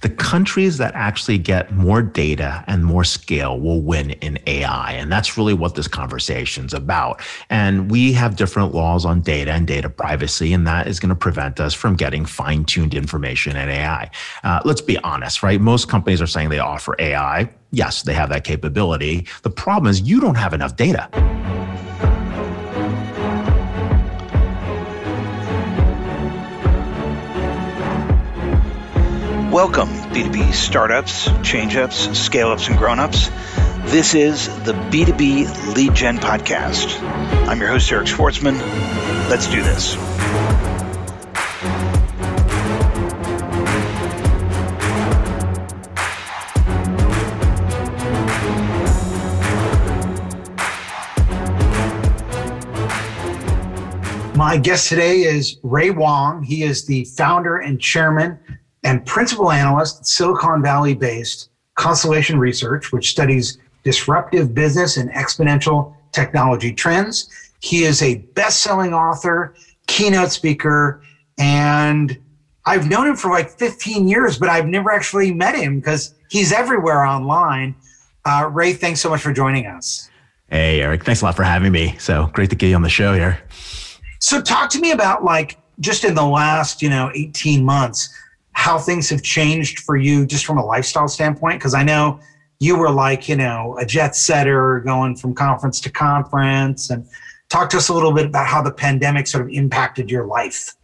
The countries that actually get more data and more scale will win in AI. And that's really what this conversation's about. And we have different laws on data and data privacy, and that is going to prevent us from getting fine tuned information in AI. Uh, let's be honest, right? Most companies are saying they offer AI. Yes, they have that capability. The problem is you don't have enough data. Welcome, B2B startups, change ups, scale ups, and grown ups. This is the B2B Lead Gen Podcast. I'm your host, Eric Schwartzman. Let's do this. My guest today is Ray Wang. He is the founder and chairman and principal analyst at Silicon Valley based Constellation Research, which studies disruptive business and exponential technology trends. He is a best selling author, keynote speaker, and I've known him for like 15 years, but I've never actually met him because he's everywhere online. Uh, Ray, thanks so much for joining us. Hey, Eric, thanks a lot for having me. So great to get you on the show here. So, talk to me about like just in the last, you know, 18 months, how things have changed for you just from a lifestyle standpoint? Because I know you were like, you know, a jet setter going from conference to conference. And talk to us a little bit about how the pandemic sort of impacted your life.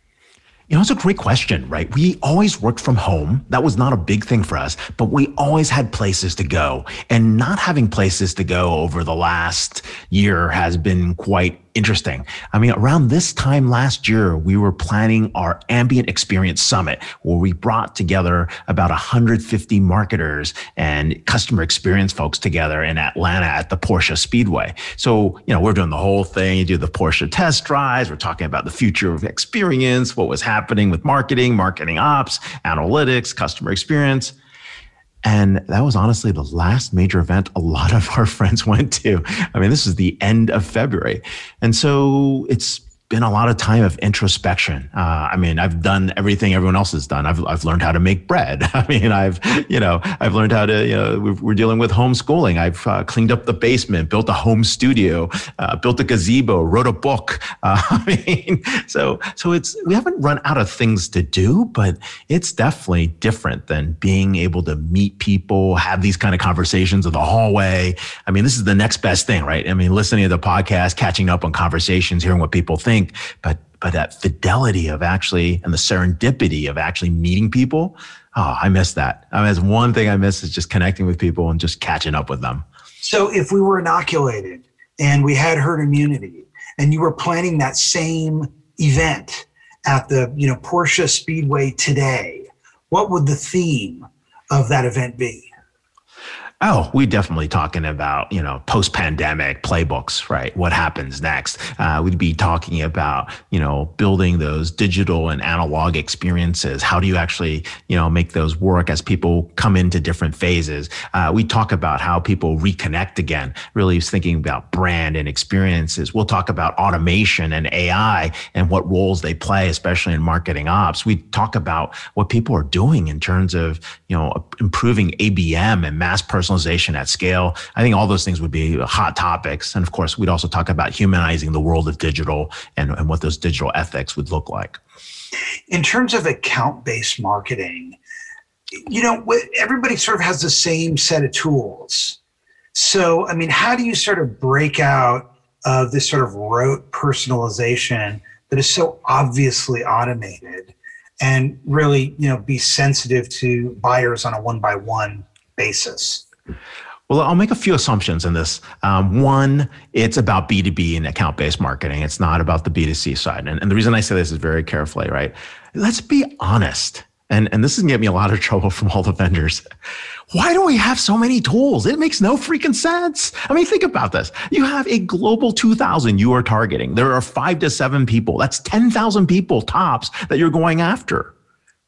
You know, it's a great question, right? We always worked from home. That was not a big thing for us, but we always had places to go. And not having places to go over the last year has been quite interesting. I mean, around this time last year, we were planning our ambient experience summit where we brought together about 150 marketers and customer experience folks together in Atlanta at the Porsche Speedway. So, you know, we're doing the whole thing. You do the Porsche test drives. We're talking about the future of experience, what was happening with marketing, marketing ops, analytics, customer experience. And that was honestly the last major event a lot of our friends went to. I mean, this is the end of February. And so it's been a lot of time of introspection. Uh, I mean, I've done everything everyone else has done. I've, I've learned how to make bread. I mean, I've, you know, I've learned how to, you know, we're dealing with homeschooling. I've uh, cleaned up the basement, built a home studio, uh, built a gazebo, wrote a book. Uh, I mean, so, so it's, we haven't run out of things to do, but it's definitely different than being able to meet people, have these kind of conversations in the hallway. I mean, this is the next best thing, right? I mean, listening to the podcast, catching up on conversations, hearing what people think think, but but that fidelity of actually and the serendipity of actually meeting people, oh, I miss that. I mean, that's one thing I miss is just connecting with people and just catching up with them. So if we were inoculated and we had herd immunity and you were planning that same event at the you know Porsche Speedway today, what would the theme of that event be? Oh, we're definitely talking about you know post pandemic playbooks, right? What happens next? Uh, we'd be talking about you know building those digital and analog experiences. How do you actually you know make those work as people come into different phases? Uh, we talk about how people reconnect again. Really thinking about brand and experiences. We'll talk about automation and AI and what roles they play, especially in marketing ops. We talk about what people are doing in terms of you know improving ABM and mass personalization personalization at scale. I think all those things would be hot topics. And of course, we'd also talk about humanizing the world of digital and, and what those digital ethics would look like. In terms of account based marketing, you know, everybody sort of has the same set of tools. So, I mean, how do you sort of break out of this sort of rote personalization that is so obviously automated and really, you know, be sensitive to buyers on a one by one basis? Well, I'll make a few assumptions in this. Um, one, it's about B2B and account based marketing. It's not about the B2C side. And, and the reason I say this is very carefully, right? Let's be honest. And, and this is going to get me a lot of trouble from all the vendors. Why do we have so many tools? It makes no freaking sense. I mean, think about this. You have a global 2000 you are targeting. There are five to seven people. That's 10,000 people tops that you're going after.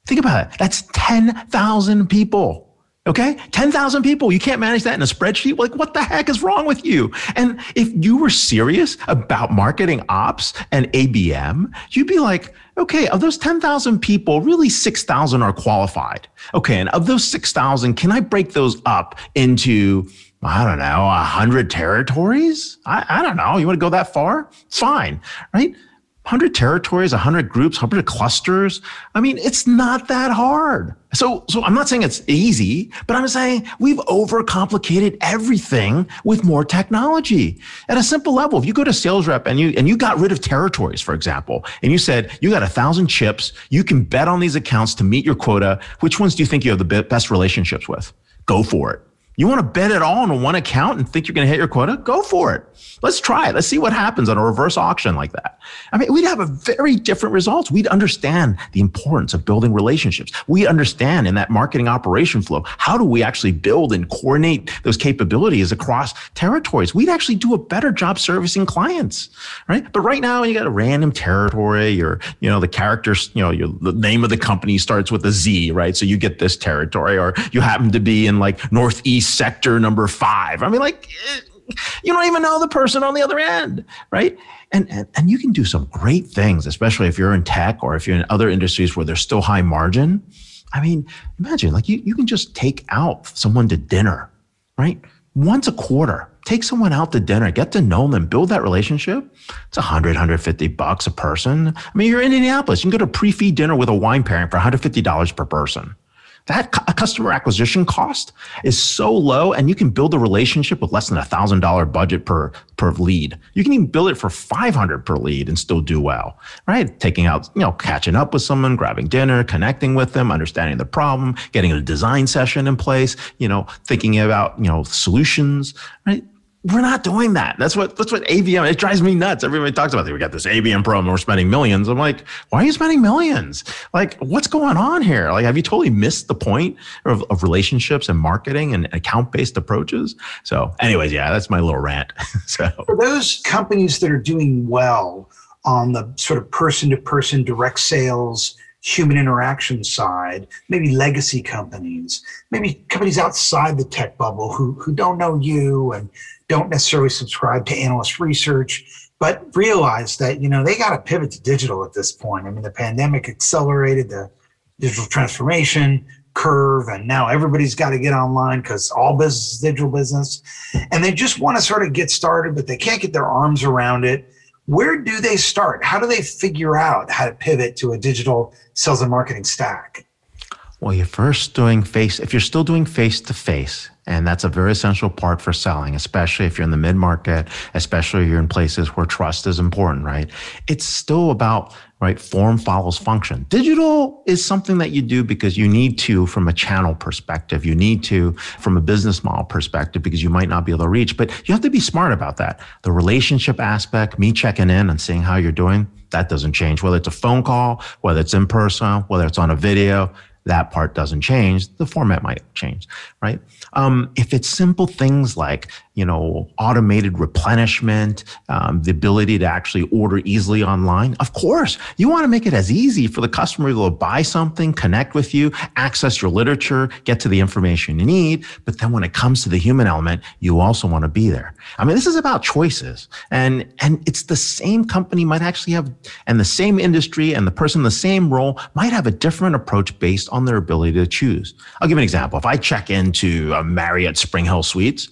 Think about it. That's 10,000 people. Okay. 10,000 people. You can't manage that in a spreadsheet. Like, what the heck is wrong with you? And if you were serious about marketing ops and ABM, you'd be like, okay, of those 10,000 people, really 6,000 are qualified. Okay. And of those 6,000, can I break those up into, I don't know, 100 territories? I, I don't know. You want to go that far? Fine. Right. 100 territories, 100 groups, 100 clusters. I mean, it's not that hard. So, so I'm not saying it's easy, but I'm saying we've overcomplicated everything with more technology. At a simple level, if you go to sales rep and you and you got rid of territories, for example, and you said you got a thousand chips, you can bet on these accounts to meet your quota. Which ones do you think you have the best relationships with? Go for it. You want to bet it all on one account and think you're going to hit your quota? Go for it. Let's try it. Let's see what happens on a reverse auction like that. I mean, we'd have a very different results. We'd understand the importance of building relationships. We understand in that marketing operation flow, how do we actually build and coordinate those capabilities across territories? We'd actually do a better job servicing clients, right? But right now, you got a random territory or, you know, the characters, you know, your, the name of the company starts with a Z, right? So you get this territory or you happen to be in like Northeast sector number five. I mean, like, eh, you don't even know the person on the other end, right? And, and, and you can do some great things, especially if you're in tech or if you're in other industries where there's still high margin. I mean, imagine like you, you can just take out someone to dinner, right? Once a quarter, take someone out to dinner, get to know them, build that relationship. It's 100, 150 bucks a person. I mean, you're in Indianapolis. You can go to prix fixe dinner with a wine pairing for $150 per person that a customer acquisition cost is so low and you can build a relationship with less than a thousand dollar budget per per lead. You can even build it for 500 per lead and still do well right? Taking out you know catching up with someone grabbing dinner connecting with them understanding the problem getting a design session in place you know thinking about you know solutions right we're not doing that. That's what that's what ABM. It drives me nuts. Everybody talks about it. We got this ABM program. We're spending millions. I'm like, why are you spending millions? Like, what's going on here? Like, have you totally missed the point of, of relationships and marketing and account based approaches? So, anyways, yeah, that's my little rant. so, for those companies that are doing well on the sort of person to person direct sales human interaction side, maybe legacy companies, maybe companies outside the tech bubble who, who don't know you and don't necessarily subscribe to analyst research, but realize that, you know, they got to pivot to digital at this point. I mean, the pandemic accelerated the digital transformation curve and now everybody's got to get online because all business is digital business and they just want to sort of get started but they can't get their arms around it where do they start? How do they figure out how to pivot to a digital sales and marketing stack? Well, you're first doing face, if you're still doing face to face, and that's a very essential part for selling, especially if you're in the mid market, especially if you're in places where trust is important, right? It's still about right? Form follows function. Digital is something that you do because you need to from a channel perspective. You need to from a business model perspective because you might not be able to reach, but you have to be smart about that. The relationship aspect, me checking in and seeing how you're doing, that doesn't change. Whether it's a phone call, whether it's in person, whether it's on a video, that part doesn't change. The format might change, right? Um, if it's simple things like you know automated replenishment, um, the ability to actually order easily online, of course you want to make it as easy for the customer to buy something, connect with you, access your literature, get to the information you need. But then when it comes to the human element, you also want to be there. I mean, this is about choices, and and it's the same company might actually have, and the same industry and the person in the same role might have a different approach based on their ability to choose. I'll give an example. If I check into a Marriott SpringHill Suites,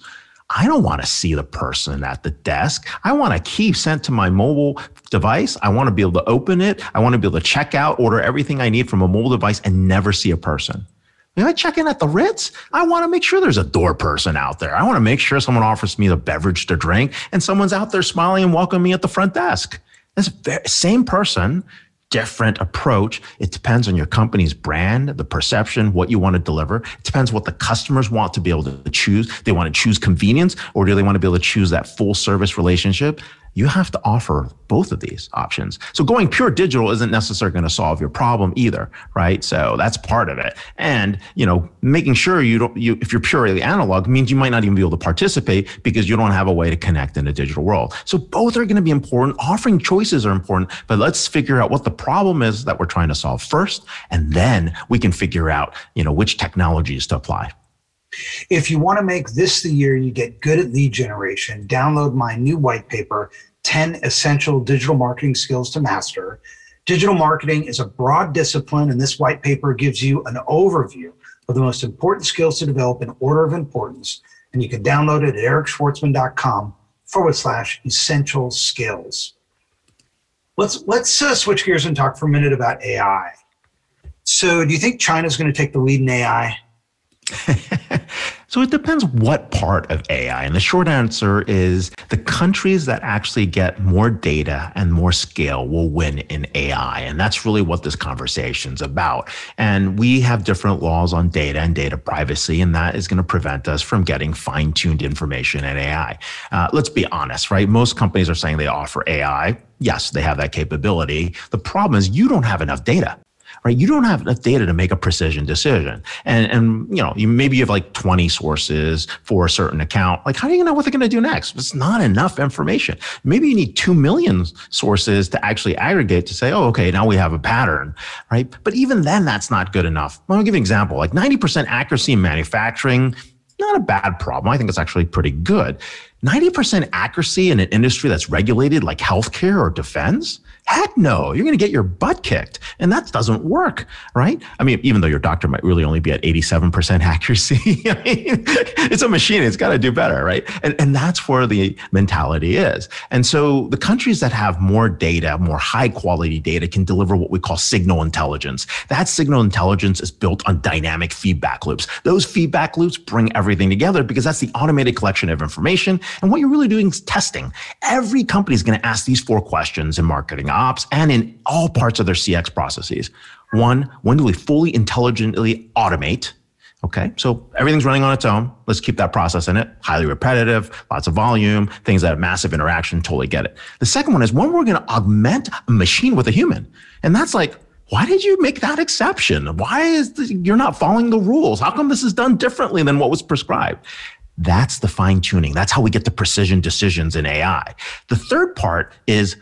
I don't want to see the person at the desk. I want a key sent to my mobile device. I want to be able to open it. I want to be able to check out, order everything I need from a mobile device and never see a person. When I check in at the Ritz, I want to make sure there's a door person out there. I want to make sure someone offers me the beverage to drink and someone's out there smiling and welcoming me at the front desk. This same person different approach. It depends on your company's brand, the perception, what you want to deliver. It depends what the customers want to be able to choose. They want to choose convenience or do they want to be able to choose that full service relationship? You have to offer both of these options. So going pure digital isn't necessarily going to solve your problem either, right? So that's part of it. And, you know, making sure you don't, you, if you're purely analog means you might not even be able to participate because you don't have a way to connect in a digital world. So both are going to be important. Offering choices are important, but let's figure out what the problem is that we're trying to solve first. And then we can figure out, you know, which technologies to apply. If you want to make this the year you get good at lead generation, download my new white paper, 10 Essential Digital Marketing Skills to Master. Digital marketing is a broad discipline, and this white paper gives you an overview of the most important skills to develop in order of importance. And you can download it at ericschwartzman.com forward slash essential skills. Let's let's uh, switch gears and talk for a minute about AI. So, do you think China's going to take the lead in AI? so it depends what part of AI. And the short answer is the countries that actually get more data and more scale will win in AI. And that's really what this conversation is about. And we have different laws on data and data privacy, and that is going to prevent us from getting fine tuned information in AI. Uh, let's be honest, right? Most companies are saying they offer AI. Yes, they have that capability. The problem is you don't have enough data right? You don't have enough data to make a precision decision. And, and you know, you maybe you have like 20 sources for a certain account. Like, how do you know what they're going to do next? It's not enough information. Maybe you need 2 million sources to actually aggregate to say, oh, okay, now we have a pattern, right? But even then, that's not good enough. Me give you an example. Like 90% accuracy in manufacturing, not a bad problem. I think it's actually pretty good. 90% accuracy in an industry that's regulated like healthcare or defense? Heck no, you're going to get your butt kicked. And that doesn't work, right? I mean, even though your doctor might really only be at 87% accuracy, I mean, it's a machine. It's got to do better, right? And, and that's where the mentality is. And so the countries that have more data, more high quality data can deliver what we call signal intelligence. That signal intelligence is built on dynamic feedback loops. Those feedback loops bring everything together because that's the automated collection of information. And what you're really doing is testing. Every company is going to ask these four questions in marketing ops and in all parts of their CX processes. One, when do we fully intelligently automate? Okay, so everything's running on its own. Let's keep that process in it. Highly repetitive, lots of volume, things that have massive interaction, totally get it. The second one is when we're going to augment a machine with a human. And that's like, why did you make that exception? Why is you're not following the rules? How come this is done differently than what was prescribed? That's the fine tuning. That's how we get the precision decisions in AI. The third part is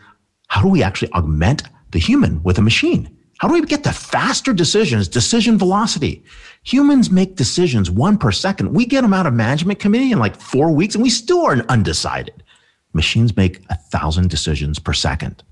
how do we actually augment the human with a machine? How do we get the faster decisions, decision velocity? Humans make decisions one per second. We get them out of management committee in like four weeks and we still are undecided. Machines make a thousand decisions per second.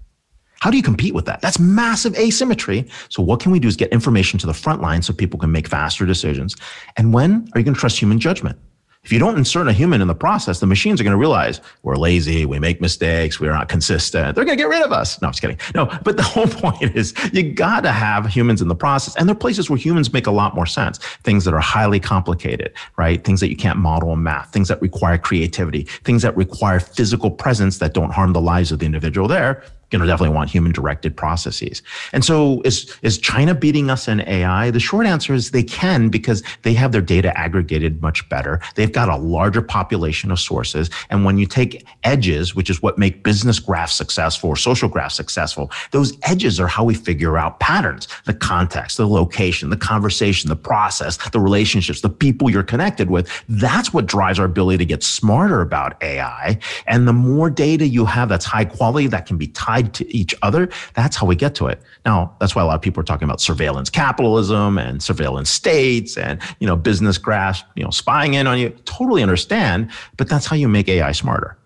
How do you compete with that? That's massive asymmetry. So what can we do is get information to the front line so people can make faster decisions. And when are you going to trust human judgment? If you don't insert a human in the process, the machines are going to realize we're lazy, we make mistakes, we're not consistent. They're going to get rid of us. No, I'm just kidding. No, but the whole point is you got to have humans in the process. And there are places where humans make a lot more sense. Things that are highly complicated, right? Things that you can't model in math, things that require creativity, things that require physical presence that don't harm the lives of the individual there going to definitely want human directed processes. And so is, is China beating us in AI? The short answer is they can because they have their data aggregated much better. They've got a larger population of sources. And when you take edges, which is what make business graphs successful or social graphs successful, those edges are how we figure out patterns, the context, the location, the conversation, the process, the relationships, the people you're connected with. That's what drives our ability to get smarter about AI. And the more data you have that's high quality that can be tied tied to each other. That's how we get to it. Now, that's why a lot of people are talking about surveillance capitalism and surveillance states and, you know, business graphs, you know, spying in on you. Totally understand, but that's how you make AI smarter.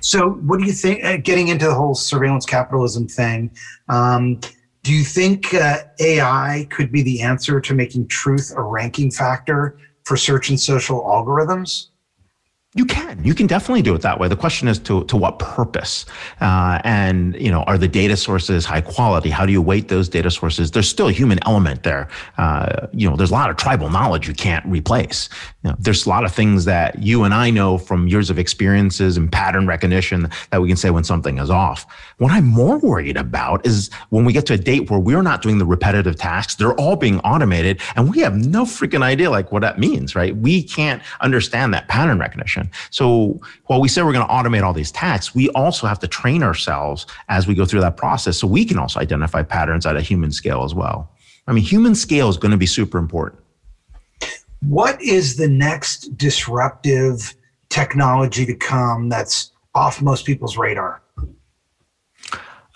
So, what do you think? Uh, getting into the whole surveillance capitalism thing, um, do you think uh, AI could be the answer to making truth a ranking factor for search and social algorithms? You can. You can definitely do it that way. The question is to, to what purpose? Uh, and, you know, are the data sources high quality? How do you weight those data sources? There's still a human element there. Uh, you know, there's a lot of tribal knowledge you can't replace. You know, there's a lot of things that you and I know from years of experiences and pattern recognition that we can say when something is off. What I'm more worried about is when we get to a date where we're not doing the repetitive tasks, they're all being automated and we have no freaking idea like what that means, right? We can't understand that pattern recognition. So while we say we're going to automate all these tasks, we also have to train ourselves as we go through that process so we can also identify patterns at a human scale as well. I mean, human scale is going to be super important. What is the next disruptive technology to come that's off most people's radar?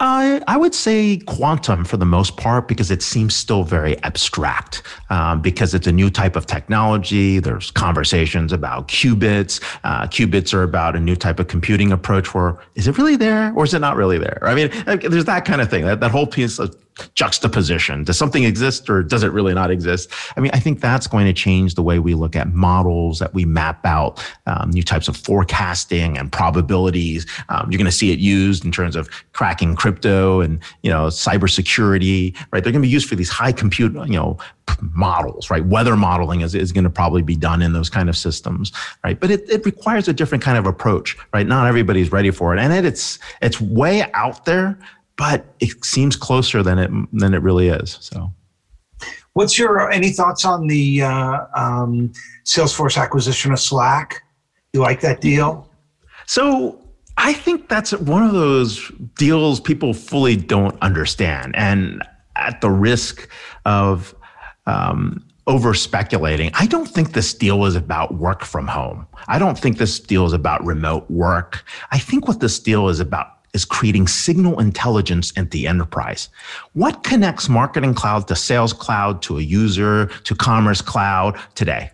I, I would say quantum for the most part because it seems still very abstract um, because it's a new type of technology. There's conversations about qubits. Uh, qubits are about a new type of computing approach where is it really there or is it not really there? I mean, there's that kind of thing, that, that whole piece of juxtaposition. Does something exist or does it really not exist? I mean, I think that's going to change the way we look at models, that we map out um, new types of forecasting and probabilities. Um, you're going to see it used in terms of cracking crypto and you know cybersecurity. Right? They're going to be used for these high compute you know models. Right? Weather modeling is, is going to probably be done in those kind of systems. Right? But it, it requires a different kind of approach. Right? Not everybody's ready for it, and it, it's it's way out there but it seems closer than it than it really is. So, what's your any thoughts on the uh, um, Salesforce acquisition of Slack? You like that deal? So I think that's one of those deals people fully don't understand, and at the risk of um, over speculating. I don't think this deal is about work from home. I don't think this deal is about remote work. I think what this deal is about is creating signal intelligence at the enterprise. What connects Marketing Cloud to Sales Cloud to a user to Commerce Cloud today?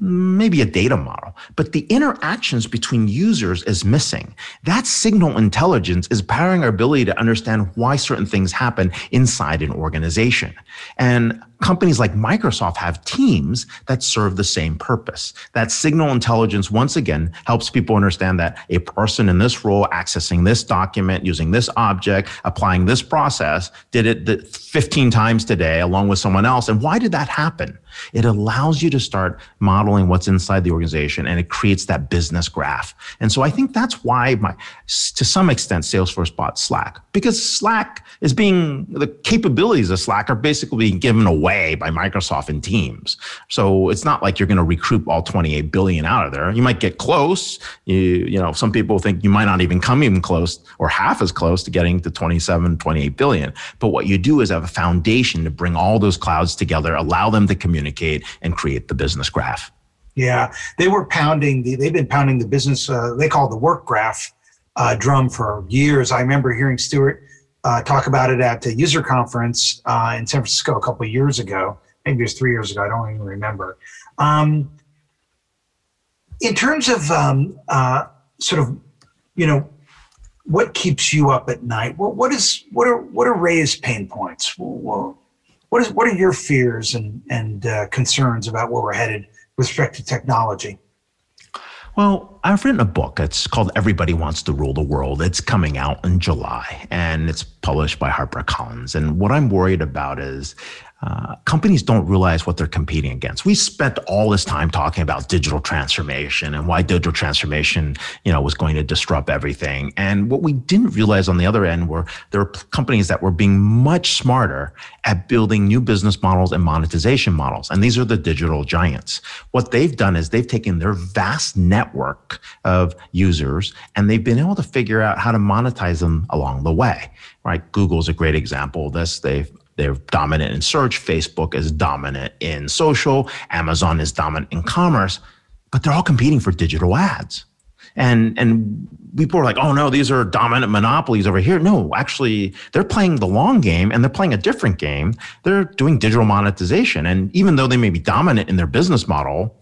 Maybe a data model, but the interactions between users is missing. That signal intelligence is powering our ability to understand why certain things happen inside an organization. And companies like Microsoft have teams that serve the same purpose. That signal intelligence, once again, helps people understand that a person in this role accessing this document, using this object, applying this process, did it 15 times today along with someone else. And why did that happen? It allows you to start modeling what's inside the organization and it creates that business graph. And so I think that's why my, to some extent, Salesforce bought Slack because Slack is being, the capabilities of Slack are basically being given away by Microsoft and Teams. So it's not like you're going to recruit all 28 billion out of there. You might get close. You, you know, some people think you might not even come even close or half as close to getting to 27, 28 billion. But what you do is have a foundation to bring all those clouds together, allow them to communicate communicate and create the business graph. Yeah, they were pounding the, they've been pounding the business, uh, they call it the work graph uh, drum for years. I remember hearing Stewart uh, talk about it at a user conference uh, in San Francisco a couple years ago. Maybe it was three years ago. I don't even remember. Um, in terms of um, uh, sort of, you know, what keeps you up at night? What, what is what are what are Ray's pain points? What is what are your fears and and uh, concerns about where we're headed with respect to technology? Well, I've written a book. It's called Everybody Wants to Rule the World. It's coming out in July and it's published by HarperCollins. And what I'm worried about is uh, companies don't realize what they're competing against. We spent all this time talking about digital transformation and why digital transformation, you know, was going to disrupt everything. And what we didn't realize on the other end were there were companies that were being much smarter at building new business models and monetization models. And these are the digital giants. What they've done is they've taken their vast network of users and they've been able to figure out how to monetize them along the way. Right? Google's a great example of this. They've they're dominant in search. Facebook is dominant in social. Amazon is dominant in commerce, but they're all competing for digital ads. And, and people are like, oh no, these are dominant monopolies over here. No, actually, they're playing the long game and they're playing a different game. They're doing digital monetization. And even though they may be dominant in their business model,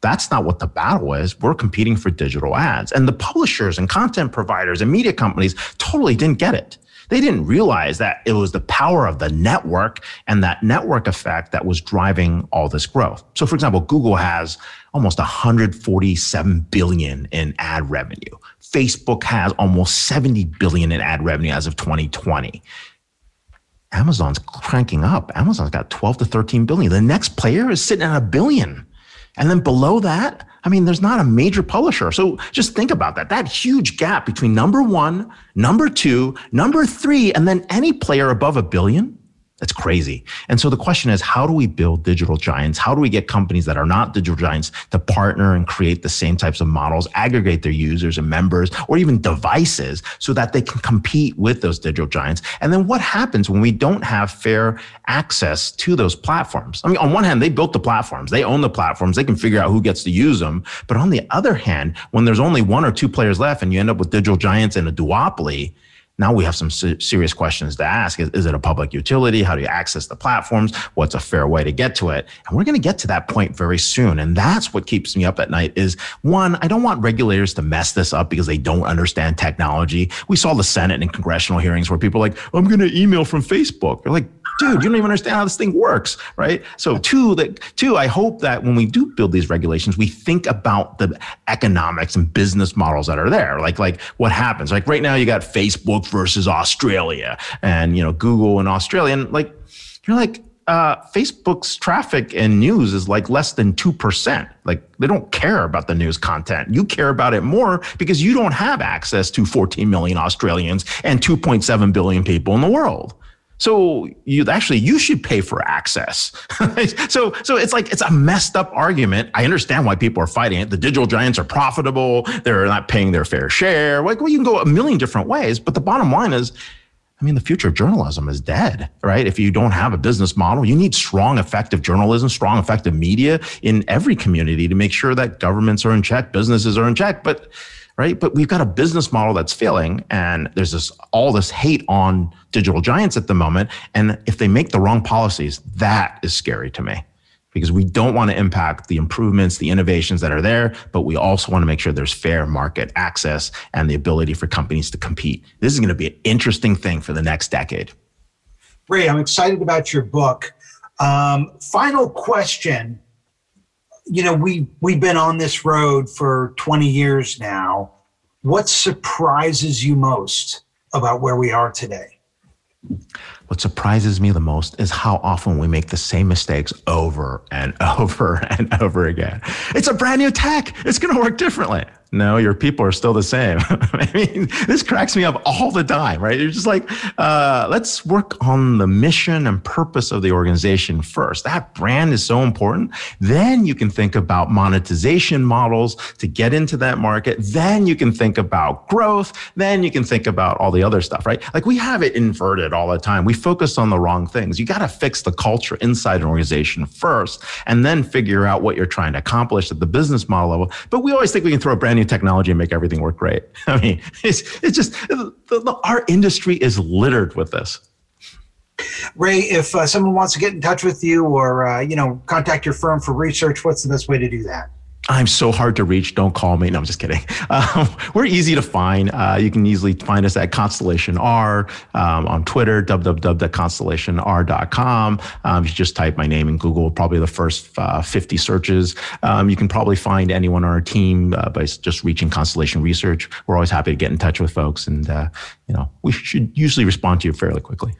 that's not what the battle is. We're competing for digital ads. And the publishers and content providers and media companies totally didn't get it. They didn't realize that it was the power of the network and that network effect that was driving all this growth. So, for example, Google has almost 147 billion in ad revenue. Facebook has almost 70 billion in ad revenue as of 2020. Amazon's cranking up. Amazon's got 12 to 13 billion. The next player is sitting at a billion. And then below that, I mean, there's not a major publisher. So just think about that. That huge gap between number one, number two, number three, and then any player above a billion that's crazy. And so the question is, how do we build digital giants? How do we get companies that are not digital giants to partner and create the same types of models, aggregate their users and members, or even devices so that they can compete with those digital giants? And then what happens when we don't have fair access to those platforms? I mean, on one hand, they built the platforms, they own the platforms, they can figure out who gets to use them. But on the other hand, when there's only one or two players left and you end up with digital giants and a duopoly, Now we have some serious questions to ask. Is, is, it a public utility? How do you access the platforms? What's a fair way to get to it? And we're going to get to that point very soon. And that's what keeps me up at night is one, I don't want regulators to mess this up because they don't understand technology. We saw the Senate and congressional hearings where people are like, I'm going to email from Facebook. They're like, dude, you don't even understand how this thing works, right? So two, that two, I hope that when we do build these regulations, we think about the economics and business models that are there. Like, like what happens? Like right now, you got Facebook versus Australia, and you know Google and Australia, and like you're like. Uh, Facebook's traffic and news is like less than 2%. Like they don't care about the news content. You care about it more because you don't have access to 14 million Australians and 2.7 billion people in the world. So you actually you should pay for access. so so it's like it's a messed up argument. I understand why people are fighting it. The digital giants are profitable. They're not paying their fair share. Like well, you can go a million different ways, but the bottom line is I mean, the future of journalism is dead, right? If you don't have a business model, you need strong, effective journalism, strong, effective media in every community to make sure that governments are in check, businesses are in check. But right? But we've got a business model that's failing, and there's this all this hate on digital giants at the moment. And if they make the wrong policies, that is scary to me because we don't want to impact the improvements, the innovations that are there, but we also want to make sure there's fair market access and the ability for companies to compete. This is going to be an interesting thing for the next decade. Ray, I'm excited about your book. Um, final question you know, we we've been on this road for 20 years now. What surprises you most about where we are today? What surprises me the most is how often we make the same mistakes over and over and over again. It's a brand new tech. It's going to work differently no, your people are still the same. I mean, this cracks me up all the time, right? You're just like, uh, let's work on the mission and purpose of the organization first. That brand is so important. Then you can think about monetization models to get into that market. Then you can think about growth. Then you can think about all the other stuff, right? Like we have it inverted all the time. We focus on the wrong things. You got to fix the culture inside an organization first and then figure out what you're trying to accomplish at the business model level. But we always think we can throw a brand new technology and make everything work great. I mean, it's, it's just the, the, our industry is littered with this. Ray, if uh, someone wants to get in touch with you or uh, you know contact your firm for research, what's the best way to do that? I'm so hard to reach. Don't call me. No, I'm just kidding. Um, we're easy to find. Uh, you can easily find us at Constellation R um, on Twitter, www.constellationr.com. Um, you just type my name in Google, probably the first uh, 50 searches. Um, you can probably find anyone on our team uh, by just reaching Constellation Research. We're always happy to get in touch with folks, and uh, you know we should usually respond to you fairly quickly.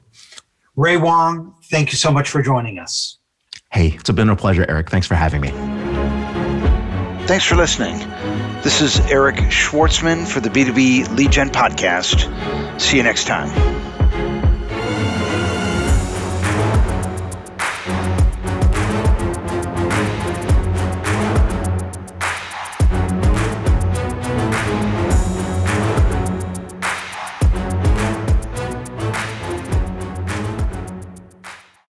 Ray Wang, thank you so much for joining us. Hey, it's been a pleasure, Eric. Thanks for having me. Thanks for listening. This is Eric Schwartzman for the B2B Lead Gen Podcast. See you next time.